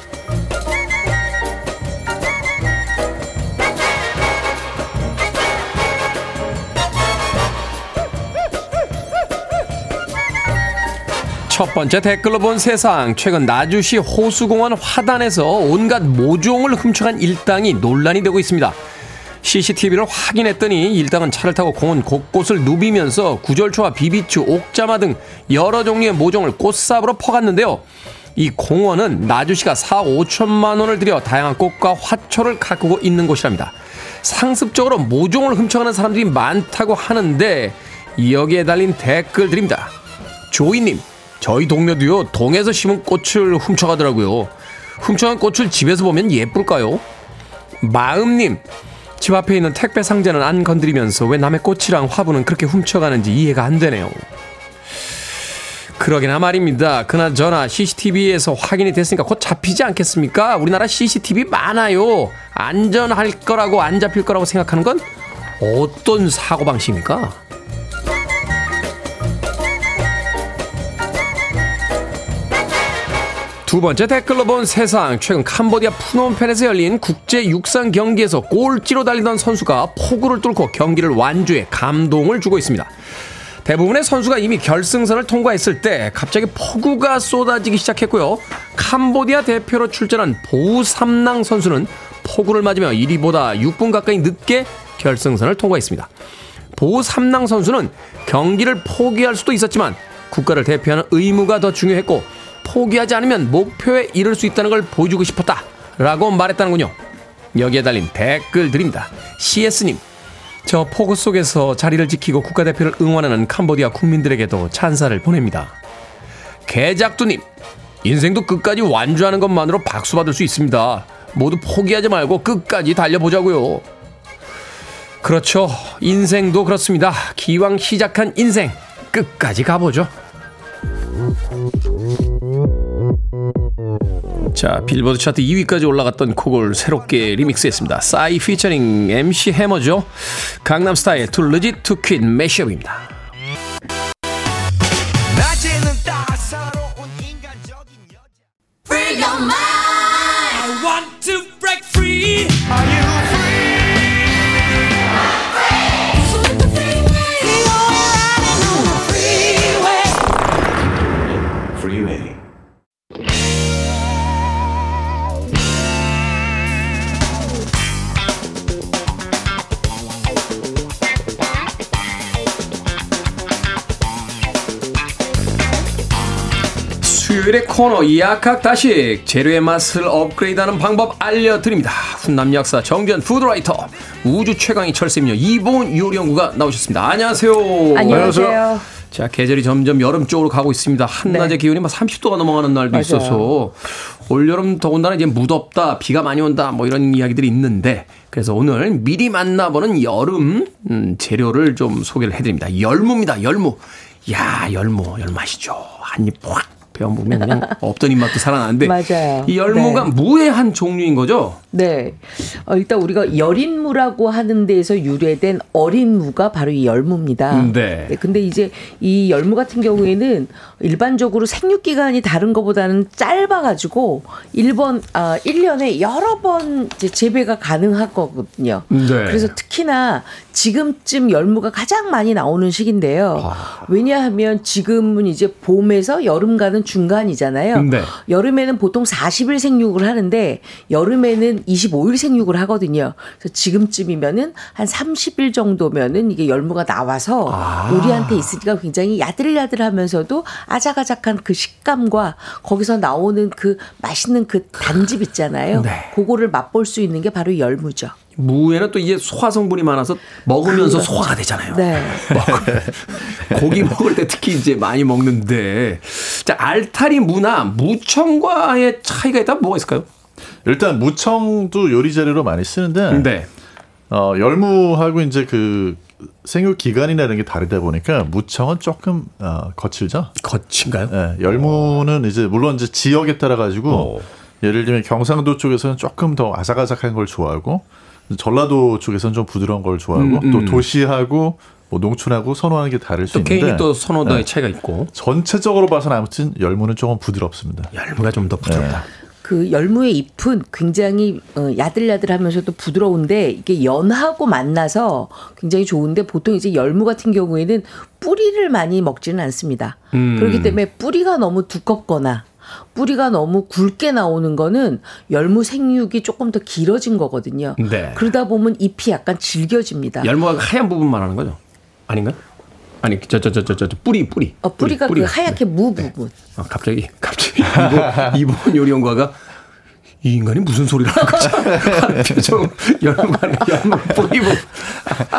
첫 번째 댓글로 본 세상. 최근 나주시 호수공원 화단에서 온갖 모종을 훔쳐간 일당이 논란이 되고 있습니다. CCTV를 확인했더니 일당은 차를 타고 공원 곳곳을 누비면서 구절초와 비비추, 옥자마 등 여러 종류의 모종을 꽃삽으로 퍼갔는데요. 이 공원은 나주시가 4, 5천만 원을 들여 다양한 꽃과 화초를 가꾸고 있는 곳이랍니다. 상습적으로 모종을 훔쳐가는 사람들이 많다고 하는데 여기에 달린 댓글들입니다. 조이님, 저희 동료도요 동에서 심은 꽃을 훔쳐가더라고요. 훔쳐간 꽃을 집에서 보면 예쁠까요? 마음님, 집 앞에 있는 택배 상자는 안 건드리면서 왜 남의 꽃이랑 화분은 그렇게 훔쳐가는지 이해가 안 되네요. 그러게나 말입니다. 그나저나 CCTV에서 확인이 됐으니까 곧 잡히지 않겠습니까? 우리나라 CCTV 많아요. 안전할 거라고 안 잡힐 거라고 생각하는 건 어떤 사고방식입니까? 두 번째 댓글로 본 세상. 최근 캄보디아 푸놈펜에서 열린 국제 육상 경기에서 꼴찌로 달리던 선수가 폭우를 뚫고 경기를 완주해 감동을 주고 있습니다. 대부분의 선수가 이미 결승선을 통과했을 때 갑자기 폭우가 쏟아지기 시작했고요. 캄보디아 대표로 출전한 보우삼낭 선수는 폭우를 맞으며 1위보다 6분 가까이 늦게 결승선을 통과했습니다. 보우삼낭 선수는 경기를 포기할 수도 있었지만 국가를 대표하는 의무가 더 중요했고 포기하지 않으면 목표에 이를 수 있다는 걸 보여주고 싶었다. 라고 말했다는군요. 여기에 달린 댓글 드립니다. CS님, 저 폭우 속에서 자리를 지키고 국가대표를 응원하는 캄보디아 국민들에게도 찬사를 보냅니다. 개작두님, 인생도 끝까지 완주하는 것만으로 박수 받을 수 있습니다. 모두 포기하지 말고 끝까지 달려보자고요. 그렇죠. 인생도 그렇습니다. 기왕 시작한 인생 끝까지 가보죠. 자, 빌보드 차트 2위까지 올라갔던 곡을 새롭게 리믹스했습니다. 싸이 피처링 MC 해머죠. 강남 스타일 Too Legit to Quit mashup입니다. 수요일의 코너 약학 다식 재료의 맛을 업그레이드하는 방법 알려드립니다. 훈남 약사 정전 푸드라이터 우주 최강의 철새미녀 이봉 요리연구가 나오셨습니다. 안녕하세요. 안녕하세요. 자 계절이 점점 여름 쪽으로 가고 있습니다. 한낮의 네. 기온이 막 30도가 넘어가는 날도 맞아요. 있어서 올 여름 더군다나 이제 무덥다 비가 많이 온다 뭐 이런 이야기들이 있는데 그래서 오늘 미리 만나보는 여름 음, 재료를 좀 소개를 해드립니다. 열무입니다. 열무. 야 열무 열무 아시죠? 한입 확 베어 먹으면 그냥 없던 입맛도 살아나는데 맞아요. 이 열무가 네. 무의 한 종류인 거죠? 네. 어, 일단 우리가 열인무라고 하는 데에서 유래된 어린 무가 바로 이 열무입니다. 네. 근데 이제 이 열무 같은 경우에는 일반적으로 생육 기간이 다른 것보다는 짧아 가지고 1번 아 1년에 여러 번 재배가 가능하거든요. 네. 그래서 특히나 지금쯤 열무가 가장 많이 나오는 시기인데요. 아. 왜냐하면 지금은 이제 봄에서 여름 가는 중간이잖아요. 네. 여름에는 보통 40일 생육을 하는데 여름에는 25일 생육을 하거든요. 그래서 지금쯤이면은 한 30일 정도면은 이게 열무가 나와서 아. 우리한테 있으니까 굉장히 야들야들하면서도 아작아작한 그 식감과 거기서 나오는 그 맛있는 그 단집 있잖아요. 네. 그거를 맛볼 수 있는 게 바로 열무죠. 무에는 또 이제 소화 성분이 많아서 먹으면서 그렇죠. 소화가 되잖아요. 네. 고기 먹을 때 특히 이제 많이 먹는데 자 알타리 무나 무청과의 차이가 있다면 뭐가 있을까요? 일단 무청도 요리 재료로 많이 쓰는데 네. 어, 열무하고 이제 그 생육 기간이나 이런 게 다르다 보니까 무청은 조금 어, 거칠죠. 거친가요? 예, 열무는 이제 물론 이제 지역에 따라 가지고 어. 예를 들면 경상도 쪽에서는 조금 더 아삭아삭한 걸 좋아하고 전라도 쪽에서는 좀 부드러운 걸 좋아하고 음, 음. 또 도시하고 뭐 농촌하고 선호하는 게 다를 수또 있는데 개인이 또 선호도의 네. 차이가 있고 전체적으로 봐서는 아무튼 열무는 조금 부드럽습니다. 열무가 좀 더 부드럽다. 그 열무의 잎은 굉장히 어, 야들야들하면서도 부드러운데 이게 연하고 만나서 굉장히 좋은데 보통 이제 열무 같은 경우에는 뿌리를 많이 먹지는 않습니다. 음. 그렇기 때문에 뿌리가 너무 두껍거나 뿌리가 너무 굵게 나오는 거는 열무 생육이 조금 더 길어진 거거든요. 네. 그러다 보면 잎이 약간 질겨집니다. 열무가 하얀 부분 말하는 거죠? 아닌가? 아니 저 저 저 저 저 뿌리 뿌리. 어, 뿌리가 뿌리, 그 뿌리. 하얗게 무 부분. 아, 갑자기 갑자기 이번, 요리연구가가 이 인간이 무슨 소리를 하는 거지? 표정 열무가 열무 뿌리.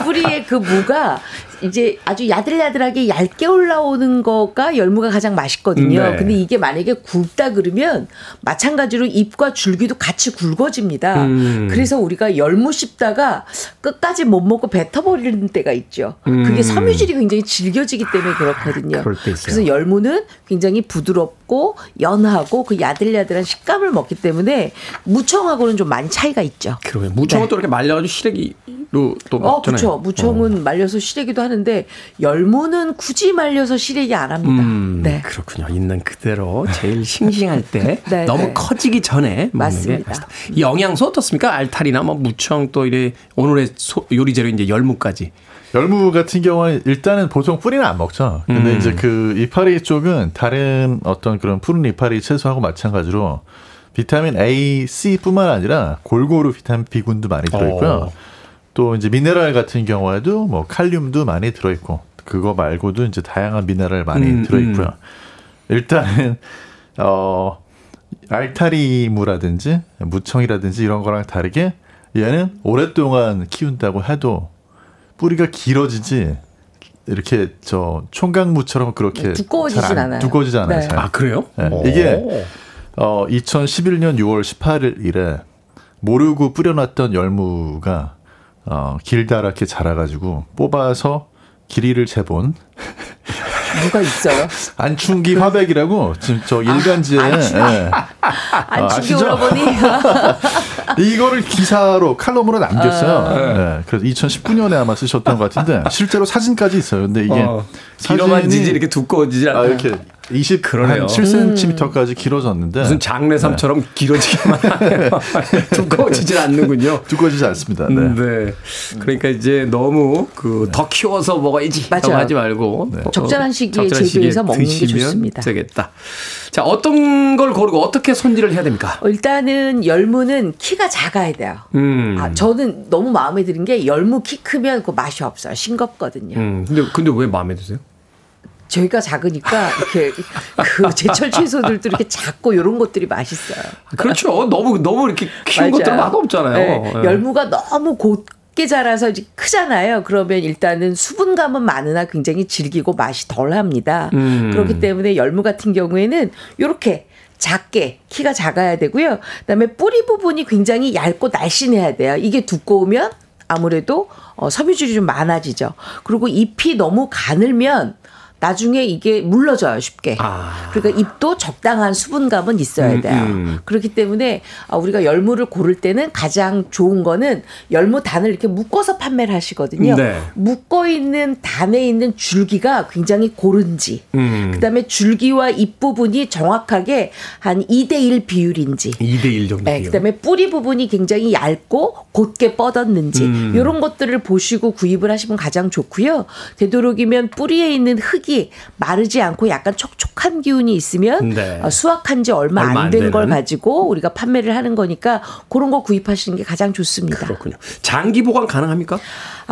뿌리의 그 무가 이제 아주 야들야들하게 얇게 올라오는 거가 열무가 가장 맛있거든요. 네. 근데 이게 만약에 굵다 그러면 마찬가지로 잎과 줄기도 같이 굵어집니다. 음. 그래서 우리가 열무 씹다가 끝까지 못 먹고 뱉어버리는 때가 있죠. 그게 섬유질이 굉장히 질겨지기 때문에 그렇거든요. 음. 있어요. 그래서 열무는 굉장히 부드럽고 연하고 그 야들야들한 식감을 먹기 때문에 무청하고는 좀 많이 차이가 있죠. 그러면 무청은 네. 또 이렇게 말려가지고 시래기로 또 어. 그렇죠. 무청은 말려서 시래기도 하는 데 열무는 굳이 말려서 시래기 안 합니다. 음, 네. 그렇군요. 있는 그대로 제일 싱싱할 때 네, 너무 네. 커지기 전에 맞습니다. 영양소 어떻습니까? 알타리나 뭐 무청 또 이래 오늘의 소- 요리 재료 이제 열무까지. 열무 같은 경우는 일단은 보통 뿌리는 안 먹죠. 근데 음. 이제 그 이파리 쪽은 다른 어떤 그런 푸른 이파리 채소하고 마찬가지로 비타민 A, C뿐만 아니라 골고루 비타민 B군도 많이 들어있고요. 어. 또 이제 미네랄 같은 경우에도 뭐 칼륨도 많이 들어있고 그거 말고도 이제 다양한 미네랄 많이 음, 들어있고요. 음. 일단은 어 알타리무라든지 무청이라든지 이런 거랑 다르게 얘는 오랫동안 키운다고 해도 뿌리가 길어지지 이렇게 저 총각무처럼 그렇게 네, 두꺼워지진 잘안 않아요. 두꺼워지지 않아요. 네. 잘. 아 그래요? 네. 오. 이게 어 2011년 6월 18일에 모르고 뿌려놨던 열무가 어 길다랗게 자라가지고 뽑아서 길이를 재본 뭐가 있어요? 안충기 화백이라고 지금 저 일간지에 예. 안 아시죠? 챙겨 오라보니 이거를 기사로 칼럼으로 남겼어요. 아. 예. 그래서 2019년에 아마 쓰셨던 것 같은데 실제로 사진까지 있어요. 근데 이게 어, 길어만지지 이렇게 두꺼워지질 않아. 아, 이렇게 20, 그러네요. 한 7cm까지 길어졌는데 무슨 장례삼처럼 길어지기만 하네요. 두꺼워지질 않는군요. 두꺼워지지 않습니다. 네. 네. 그러니까 이제 너무 그더 키워서 먹어야지. 맞아요. 하지 말고 네. 어, 적절한 시기에 적절한 재배해서 먹는 게 좋습니다. 되겠다. 자, 어떤 걸 고르고 어떻게 손질을 해야 됩니까? 어, 일단은 열무는 키가 작아야 돼요. 음. 아, 저는 너무 마음에 드는 게 열무 키 크면 그 맛이 없어요. 싱겁거든요. 음. 근데 근데 왜 마음에 드세요? 저희가 작으니까 이렇게 그 제철 채소들도 이렇게 작고 이런 것들이 맛있어요. 그렇죠. 너무 너무 이렇게 키운 맞아요. 것들은 맛 없잖아요. 네, 예. 열무가 너무 곱게 자라서 이제 크잖아요. 그러면 일단은 수분감은 많으나 굉장히 질기고 맛이 덜합니다. 음. 그렇기 때문에 열무 같은 경우에는 이렇게 작게 키가 작아야 되고요. 그다음에 뿌리 부분이 굉장히 얇고 날씬해야 돼요. 이게 두꺼우면 아무래도 어, 섬유질이 좀 많아지죠. 그리고 잎이 너무 가늘면 나중에 이게 물러져요 쉽게. 아. 그러니까 잎도 적당한 수분감은 있어야 음, 돼요. 음. 그렇기 때문에 아, 우리가 열무를 고를 때는 가장 좋은 거는 열무 단을 이렇게 묶어서 판매를 하시거든요. 네. 묶어 있는 단에 있는 줄기가 굉장히 고른지, 음. 그다음에 줄기와 잎 부분이 정확하게 한 2대1 비율인지. 2대 1 정도. 네, 그다음에 뿌리 부분이 굉장히 얇고 곧게 뻗었는지 음. 이런 것들을 보시고 구입을 하시면 가장 좋고요. 되도록이면 뿌리에 있는 흙이 마르지 않고 약간 촉촉한 기운이 있으면 네. 어, 수확한 지 얼마, 얼마 안안된 걸. 가지고 우리가 판매를 하는 거니까 그런 거 구입하시는 게 가장 좋습니다. 그렇군요. 장기 보관 가능합니까?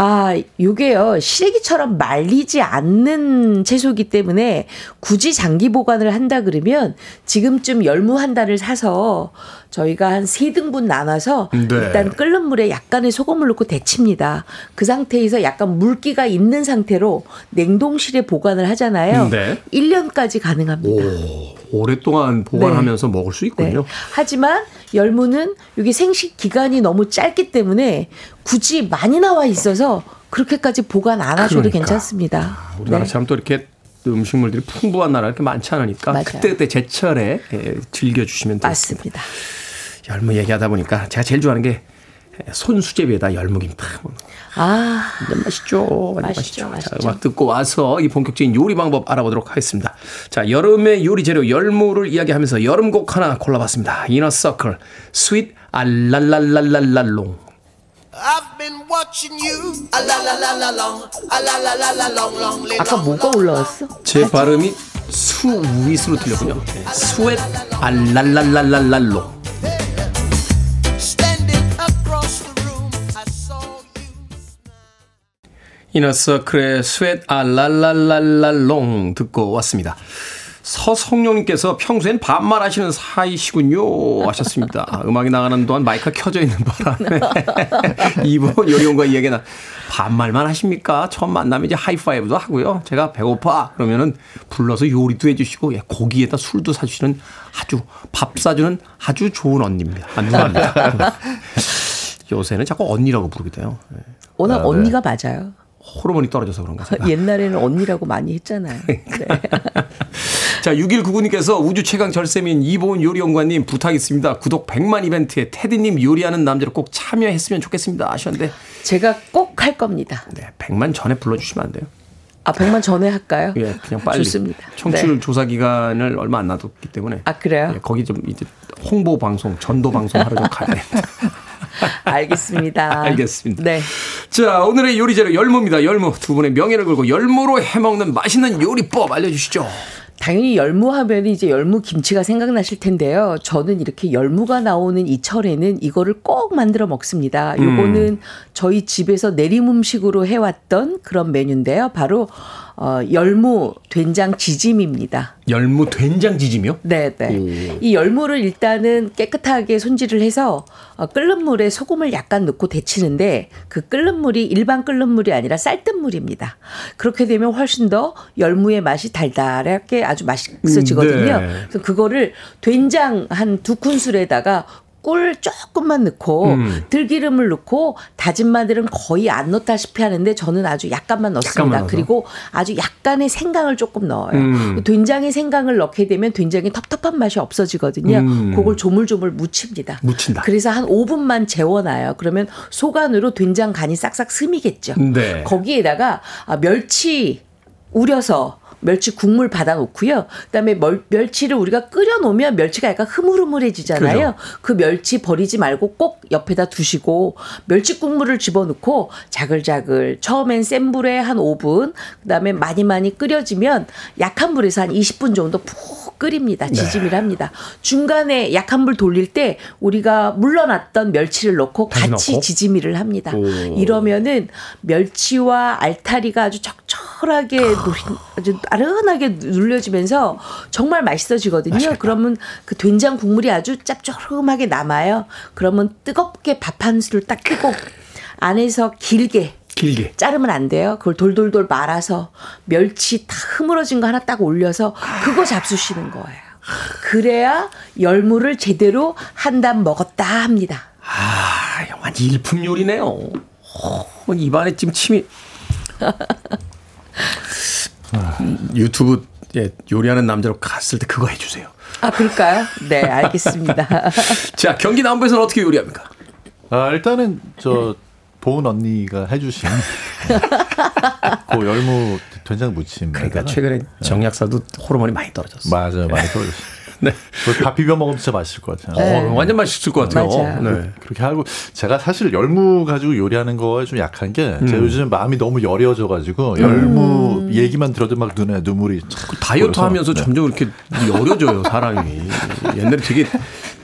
아, 요게요. 시래기처럼 말리지 않는 채소이기 때문에 굳이 장기 보관을 한다 그러면 지금쯤 열무 한 달을 사서 저희가 한 세 등분 나눠서 네. 일단 끓는 물에 약간의 소금을 넣고 데칩니다. 그 상태에서 약간 물기가 있는 상태로 냉동실에 보관을 하잖아요. 네. 1년까지 가능합니다. 오, 오랫동안 보관하면서 먹을 수 네. 있군요. 하지만 열무는 여기 생식 기간이 너무 짧기 때문에 굳이 많이 나와 있어서 그렇게까지 보관 안 하셔도 그러니까. 괜찮습니다. 우리나라처럼 또 이렇게 음식물들이 풍부한 나라 이렇게 많지 않으니까 맞아요. 그때그때 제철에 예, 즐겨주시면 되겠습니다. 맞습니다. 열무 얘기하다 보니까 제가 제일 좋아하는 게 손수제비에다 열무김 탁 먹는 거. 아, 맛있죠. 맛있죠, 맛있죠. 자, 맛있죠. 음악 듣고 와서 이 본격적인 요리 방법 알아보도록 하겠습니다. 자, 여름의 요리 재료 열무를 이야기하면서 여름곡 하나 골라봤습니다. 이너서클 스윗 알랄랄랄랄랄롱. I've been watching you. A la la la la long. A la la la la long, long, long. 아까 뭐가 올라왔어? 제 발음이 sweet으로 들렸군요. 네, 스윗 알랄랄랄랄랄롱. Standing across the room, I saw you. 이너서클의 스웨트 알랄랄랄랄롱 듣고 왔습니다. 서성룡님께서 평소엔 반말하시는 사이시군요 하셨습니다. 음악이 나가는 동안 마이크가 켜져 있는 바람에 이보은 요리연구가 이야기나 반말만 하십니까? 처음 만나면 이제 하이파이브도 하고요. 제가 배고파 그러면은 불러서 요리도 해주시고 예, 고기에다 술도 사주시는 아주 밥 사주는 아주 좋은 언니입니다. 아, 누나입니다. 요새는 자꾸 언니라고 부르게 돼요. 예. 워낙 아, 네. 언니가 맞아요. 호르몬이 떨어져서 그런가 제가. 옛날에는 언니라고 많이 했잖아요. 네. 자, 6199님께서 우주 최강 절세민 이보은 요리연구관님 부탁 있습니다. 구독 100만 이벤트에 테디님 요리하는 남자로 꼭 참여했으면 좋겠습니다. 하셨는데, 제가 꼭 할 겁니다. 네, 100만 전에 불러주시면 안 돼요? 아, 100만 전에 할까요? 예, 그냥 빨리. 좋습니다. 청취율 네. 조사 기간을 얼마 안 놔뒀기 때문에. 아, 그래요? 예, 거기 좀 이제 홍보 방송, 전도 방송 하러 좀 가야 됩니다. 알겠습니다. 알겠습니다. 네. 자, 오늘의 요리 재료 열무입니다. 열무. 두 분의 명예를 걸고 열무로 해먹는 맛있는 요리법 알려주시죠. 당연히 열무 하면 이제 열무 김치가 생각나실 텐데요. 저는 이렇게 열무가 나오는 이 철에는 이거를 꼭 만들어 먹습니다. 요거는 저희 집에서 내림 음식으로 해왔던 그런 메뉴인데요. 바로 어, 열무 된장 지짐입니다. 열무 된장 지짐이요? 네, 네. 이 열무를 일단은 깨끗하게 손질을 해서 어, 끓는 물에 소금을 약간 넣고 데치는데 그 끓는 물이 일반 끓는 물이 아니라 쌀뜨물입니다. 그렇게 되면 훨씬 더 열무의 맛이 달달하게 아주 맛있어지거든요. 네. 그래서 그거를 된장 한 두 큰술에다가 꿀 조금만 넣고 음. 들기름을 넣고 다진 마늘은 거의 안 넣다시피 하는데 저는 아주 약간만 넣습니다. 약간만. 그리고 아주 약간의 생강을 조금 넣어요. 음. 된장에 생강을 넣게 되면 된장이 텁텁한 맛이 없어지거든요. 음. 그걸 조물조물 묻힙니다. 묻힌다. 그래서 한 5분만 재워놔요. 그러면 속안으로 된장 간이 싹싹 스미겠죠. 네. 거기에다가 아, 멸치 우려서 멸치 국물 받아 놓고요. 그다음에 멀, 멸치를 우리가 끓여 놓으면 멸치가 약간 흐물흐물해지잖아요. 그 멸치 버리지 말고 꼭 옆에다 두시고 멸치 국물을 집어넣고 자글자글 처음엔 센 불에 한 5분 그다음에 많이 많이 끓여지면 약한 불에서 한 20분 정도 푹 끓입니다. 지짐을 합니다. 중간에 약한 불 돌릴 때 우리가 물러났던 멸치를 넣고 같이 넣고? 지짐이를 합니다. 오. 이러면은 멸치와 알타리가 아주 적 누리, 아주 아른하게 눌려지면서 정말 맛있어지거든요. 그러면 그 된장 국물이 아주 짭조름하게 남아요. 그러면 뜨겁게 밥 한술딱 뜨고 안에서 길게 길게. 자르면 안 돼요. 그걸 돌돌돌 말아서 멸치 다 흐물어진 거 하나 딱 올려서 그거 잡수시는 거예요. 그래야 열무를 제대로 한단 먹었다 합니다. 아, 영화 일품 요리네요. 어, 입안에 지금 침이. 유튜브 예, 요리하는 남자로 갔을 때 그거 해주세요. 아, 그럴까요? 네, 알겠습니다. 자, 경기 남부에서는 어떻게 요리합니까? 아, 일단은 저 보은 언니가 해주신 그 열무 된장 무침. 그러니까 최근에 정약사도 호르몬이 많이 떨어졌어. 맞아요, 많이 떨어졌어요. 네. 그거 밥 비벼 먹으면 진짜 맛있을 것 같아요. 어, 완전 맛있을 것 같아요. 맞아요. 네. 그렇게 하고 제가 사실 열무 가지고 요리하는 거에 좀 약한 게 제가 요즘 마음이 너무 여려져 가지고 열무 얘기만 들어도 막 눈에 눈물이 촥 다이어트 고여서. 하면서 네. 점점 이렇게 여려져요, 사람이. 옛날에 되게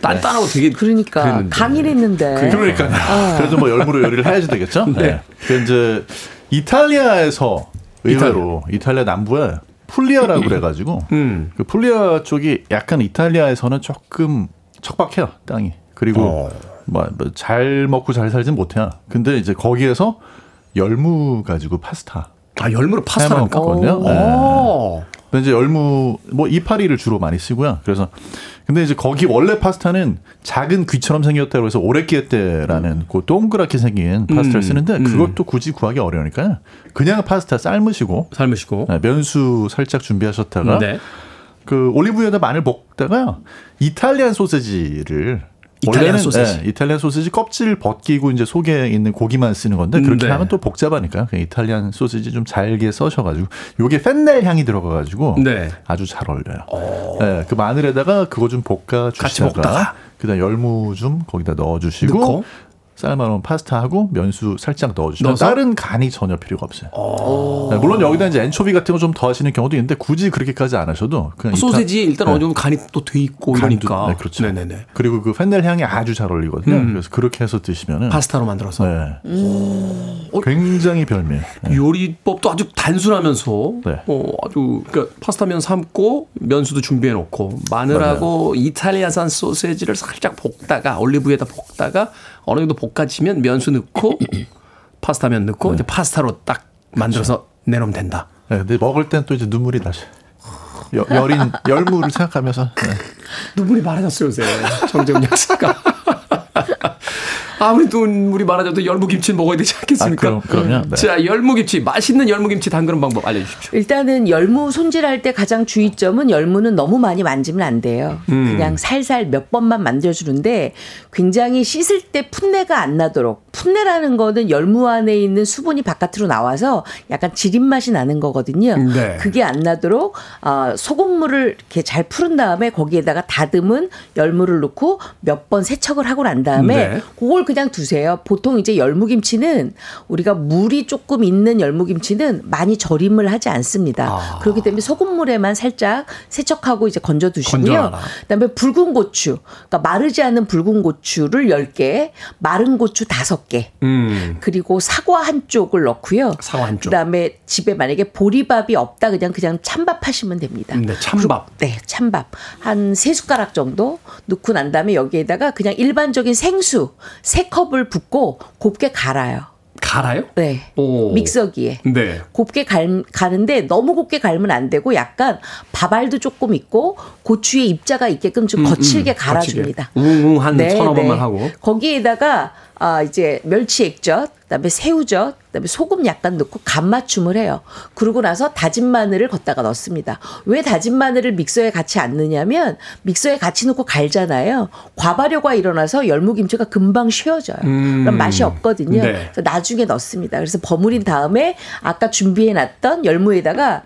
단단하고 되게. 그러니까 그랬는데. 강일했는데. 그러니까 그래도 뭐 열무로 요리를 해야지 되겠죠. 네. 그 이제 이탈리아에서 의외로 이탈리아 남부에 풀리아라고 그래가지고 음. 그 풀리아 쪽이 약간 이탈리아에서는 조금 척박해요 땅이 그리고 어. 뭐잘 먹고 잘 살진 못해요. 근데 이제 거기에서 열무 가지고 파스타 아, 열무로 파스타를 해먹- 먹거든요. 거든요. 네. 이제 열무 뭐 이파리를 주로 많이 쓰고요. 그래서 근데 이제 거기 원래 파스타는 작은 귀처럼 생겼다고 해서 오레키에테라는 그 동그랗게 생긴 파스타를 음, 쓰는데 음. 그것도 굳이 구하기 어려우니까 그냥 파스타 삶으시고 삶으시고. 네, 면수 살짝 준비하셨다가 네. 그 올리브유에다 마늘 볶다가 이탈리안 소세지를 이탈리안 원래는, 소세지. 네, 이탈리안 소세지 껍질 벗기고 이제 속에 있는 고기만 쓰는 건데 그렇게 네. 하면 또 복잡하니까 그냥 이탈리안 소세지 좀 잘게 써셔가지고 요게 펜넬 향이 들어가가지고 네. 아주 잘 어울려요. 네, 그 마늘에다가 그거 좀 볶아. 주시다가 그다음 열무 좀 거기다 넣어주시고 넣고. 삶아놓은 파스타하고 면수 살짝 넣어주시면 넣어서? 다른 간이 전혀 필요가 없어요. 네, 물론 여기다 이제 엔초비 같은 거 좀 더 하시는 경우도 있는데 굳이 그렇게까지 안 하셔도 그냥 이타- 소세지에 일단 네. 어느 정도 간이 또 돼 있고 이러니까. 네, 그렇죠. 네네네. 그리고 그 펜넬 향이 아주 잘 어울리거든요. 음. 그래서 그렇게 해서 드시면은 파스타로 만들어서. 네. 굉장히 별미예요. 네. 요리법도 아주 단순하면서 네. 어, 아주 그러니까 파스타면 삶고 면수도 준비해 놓고 마늘하고 이탈리아산 소세지를 살짝 볶다가 올리브유에다 볶다가 어느 정도 볶아지면 면수 넣고 파스타면 넣고 이제 파스타로 딱 만들어서 내놓으면 된다. 네, 근데 먹을 땐 또 이제 눈물이 나죠. 여, 여린 열무를 생각하면서 네. 눈물이 많아졌어요 요새 정재훈 약사가. 아무리 돈물이 많아져도 열무김치는 먹어야 되지 않겠습니까? 아, 그럼, 그럼 요. 네. 자, 열무김치. 맛있는 열무김치 담그는 방법 알려주십시오. 일단은 열무 손질할 때 가장 주의점은 열무는 너무 많이 만지면 안 돼요. 음. 그냥 살살 몇 번만 만져주는데 굉장히 씻을 때 풋내가 안 나도록 풋내라는 거는 열무 안에 있는 수분이 바깥으로 나와서 약간 지린 맛이 나는 거거든요. 네. 그게 안 나도록 어, 소금물을 이렇게 잘 푸른 다음에 거기에다가 다듬은 열무를 넣고 몇 번 세척을 하고 난 다음에 네. 그걸 그냥 두세요. 보통 이제 열무김치는 우리가 물이 조금 있는 열무김치는 많이 절임을 하지 않습니다. 아. 그렇기 때문에 소금물에만 살짝 세척하고 이제 건져 두시고요. 그다음에 붉은 고추, 그러니까 마르지 않은 붉은 고추를 10개, 마른 고추 5개, 음. 그리고 사과 한 쪽을 넣고요. 사과 한 쪽. 그다음에 집에 만약에 보리밥이 없다 그냥 그냥 찬밥 하시면 됩니다. 네, 찬밥. 네, 찬밥 한 세 숟가락 정도 넣고 난 다음에 여기에다가 그냥 일반적인 생수 세 컵을 붓고 곱게 갈아요. 갈아요? 네. 오. 믹서기에. 네. 곱게 갈, 가는데 너무 곱게 갈면 안 되고 약간 밥알도 조금 있고 고추에 입자가 있게끔 좀 거칠게 갈아줍니다. 음, 거칠게. 웅웅 한 서너 번만 하고. 거기에다가 아 이제 멸치 액젓, 그다음에 새우젓, 그다음에 소금 약간 넣고 간 맞춤을 해요. 그러고 나서 다진 마늘을 걷다가 넣습니다. 왜 다진 마늘을 믹서에 같이 안 넣냐면 믹서에 같이 넣고 갈잖아요. 과발효가 일어나서 열무김치가 금방 쉬어져요. 음. 그럼 맛이 없거든요. 네. 그래서 나중에 넣습니다. 그래서 버무린 다음에 아까 준비해 놨던 열무에다가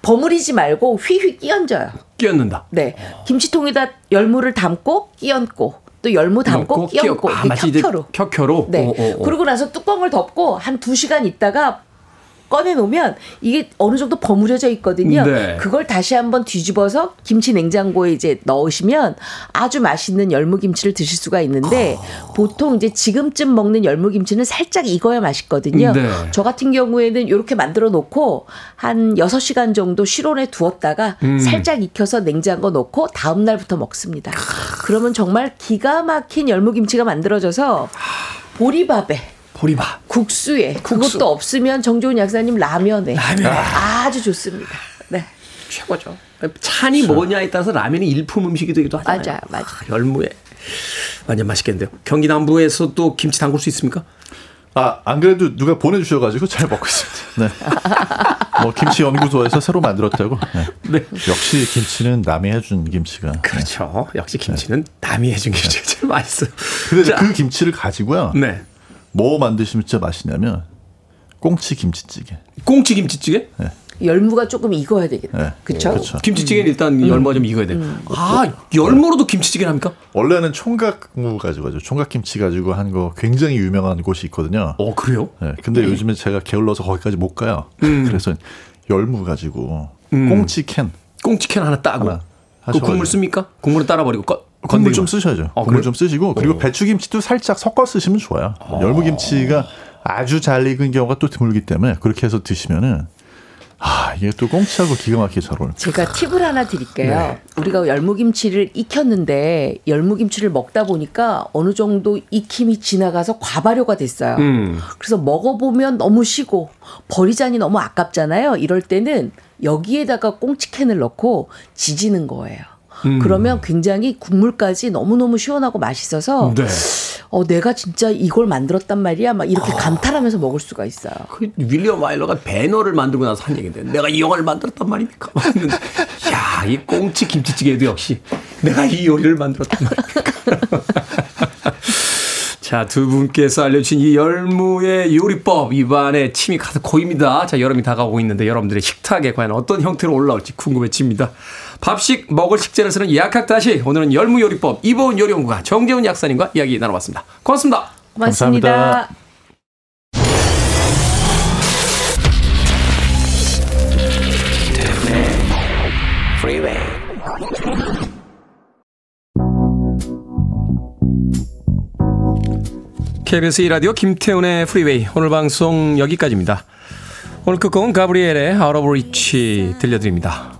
버무리지 말고 휘휘 끼얹어요. 끼얹는다. 네. 김치통에다 열무를 담고 끼얹고 또 열무 담고 끼얹고. 아, 켜켜로. 켜켜로? 네. 오, 오, 오. 그러고 나서 뚜껑을 덮고 한두 시간 있다가 꺼내 놓으면 이게 어느 정도 버무려져 있거든요. 네. 그걸 다시 한번 뒤집어서 김치 냉장고에 이제 넣으시면 아주 맛있는 열무김치를 드실 수가 있는데 아. 보통 이제 지금쯤 먹는 열무김치는 살짝 익어야 맛있거든요. 네. 저 같은 경우에는 이렇게 만들어 놓고 한 6시간 정도 실온에 두었다가 음. 살짝 익혀서 냉장고 넣고 다음 날부터 먹습니다. 그러면 정말 기가 막힌 열무김치가 만들어져서 보리밥에 보리밥. 국수에 그것도 없으면 정조은 약사님 라면에 라면에. 아주 좋습니다. 네. 최고죠. 찬이 뭐냐에 따라서 라면이 일품 음식이 되기도 하잖아요. 맞아요, 맞아요. 아, 열무에. 완전 맛있겠는데요. 경기 남부에서 또 김치 담글 수 있습니까? 아, 안 그래도 누가 보내주셔가지고 잘 먹고 있습니다. 네. 뭐, 김치 연구소에서 새로 만들었다고. 네. 네. 역시 김치는 남이 해준 김치가. 네. 그렇죠. 역시 김치는 남이 해준 김치가 제일 맛있어요. 근데 자, 그 김치를 가지고요. 네. 뭐 만드시면 진짜 맛있냐면, 꽁치 김치찌개. 꽁치 김치찌개? 열무가 조금 익어야 되겠다. 네. 그렇죠? 그렇죠. 김치찌개는 일단 열무가 좀 익어야 돼요. 아, 열무로도 김치찌개를 합니까? 원래는 총각무 가지고 하죠. 총각김치 가지고 한 거 굉장히 유명한 곳이 있거든요. 어, 그래요? 네, 근데 요즘에 제가 게을러서 거기까지 못 가요. 음. 그래서 열무 가지고 꽁치 캔 꽁치 캔 하나 따고. 하나 그. 국물 씁니까? 국물은 따라 버리고. 꺼, 국물 건더기만. 좀 쓰셔야죠. 어, 국물? 좀 쓰시고 그리고 배추김치도 살짝 섞어 쓰시면 좋아요. 열무김치가 아주 잘 익은 경우가 또 드물기 때문에 그렇게 해서 드시면은 아 이게 또 꽁치하고 기가 막히게 잘 어울려. 제가 팁을 하나 드릴게요. 네. 우리가 열무김치를 익혔는데 열무김치를 먹다 보니까 어느 정도 익힘이 지나가서 과발효가 됐어요. 음. 그래서 먹어보면 너무 시고 버리자니 너무 아깝잖아요. 이럴 때는 여기에다가 꽁치캔을 넣고 지지는 거예요. 음. 그러면 굉장히 국물까지 너무너무 시원하고 맛있어서 네. 어, 내가 진짜 이걸 만들었단 말이야. 막 이렇게 감탄하면서 먹을 수가 있어요. 그 윌리엄 와일러가 배너를 만들고 나서 한 얘기인데 내가 이 영화를 만들었단 말입니까? 야, 이 꽁치 김치찌개도 역시 내가 이 요리를 만들었단 말입니까? 자, 두 분께서 알려주신 이 열무의 요리법 입안에 침이 가득 고입니다. 자, 여름이 다가오고 있는데 여러분들의 식탁에 과연 어떤 형태로 올라올지 궁금해집니다. 밥식 먹을 식재를 쓰는 약학다시 오늘은 열무 요리법 이보은 요리연구가 정재훈 약사님과 이야기 나눠봤습니다. 고맙습니다. 고맙습니다. 감사합니다. KBS 2라디오 김태훈의 프리웨이 오늘 방송 여기까지입니다. 오늘 끝곡은 가브리엘의 Reach 들려드립니다.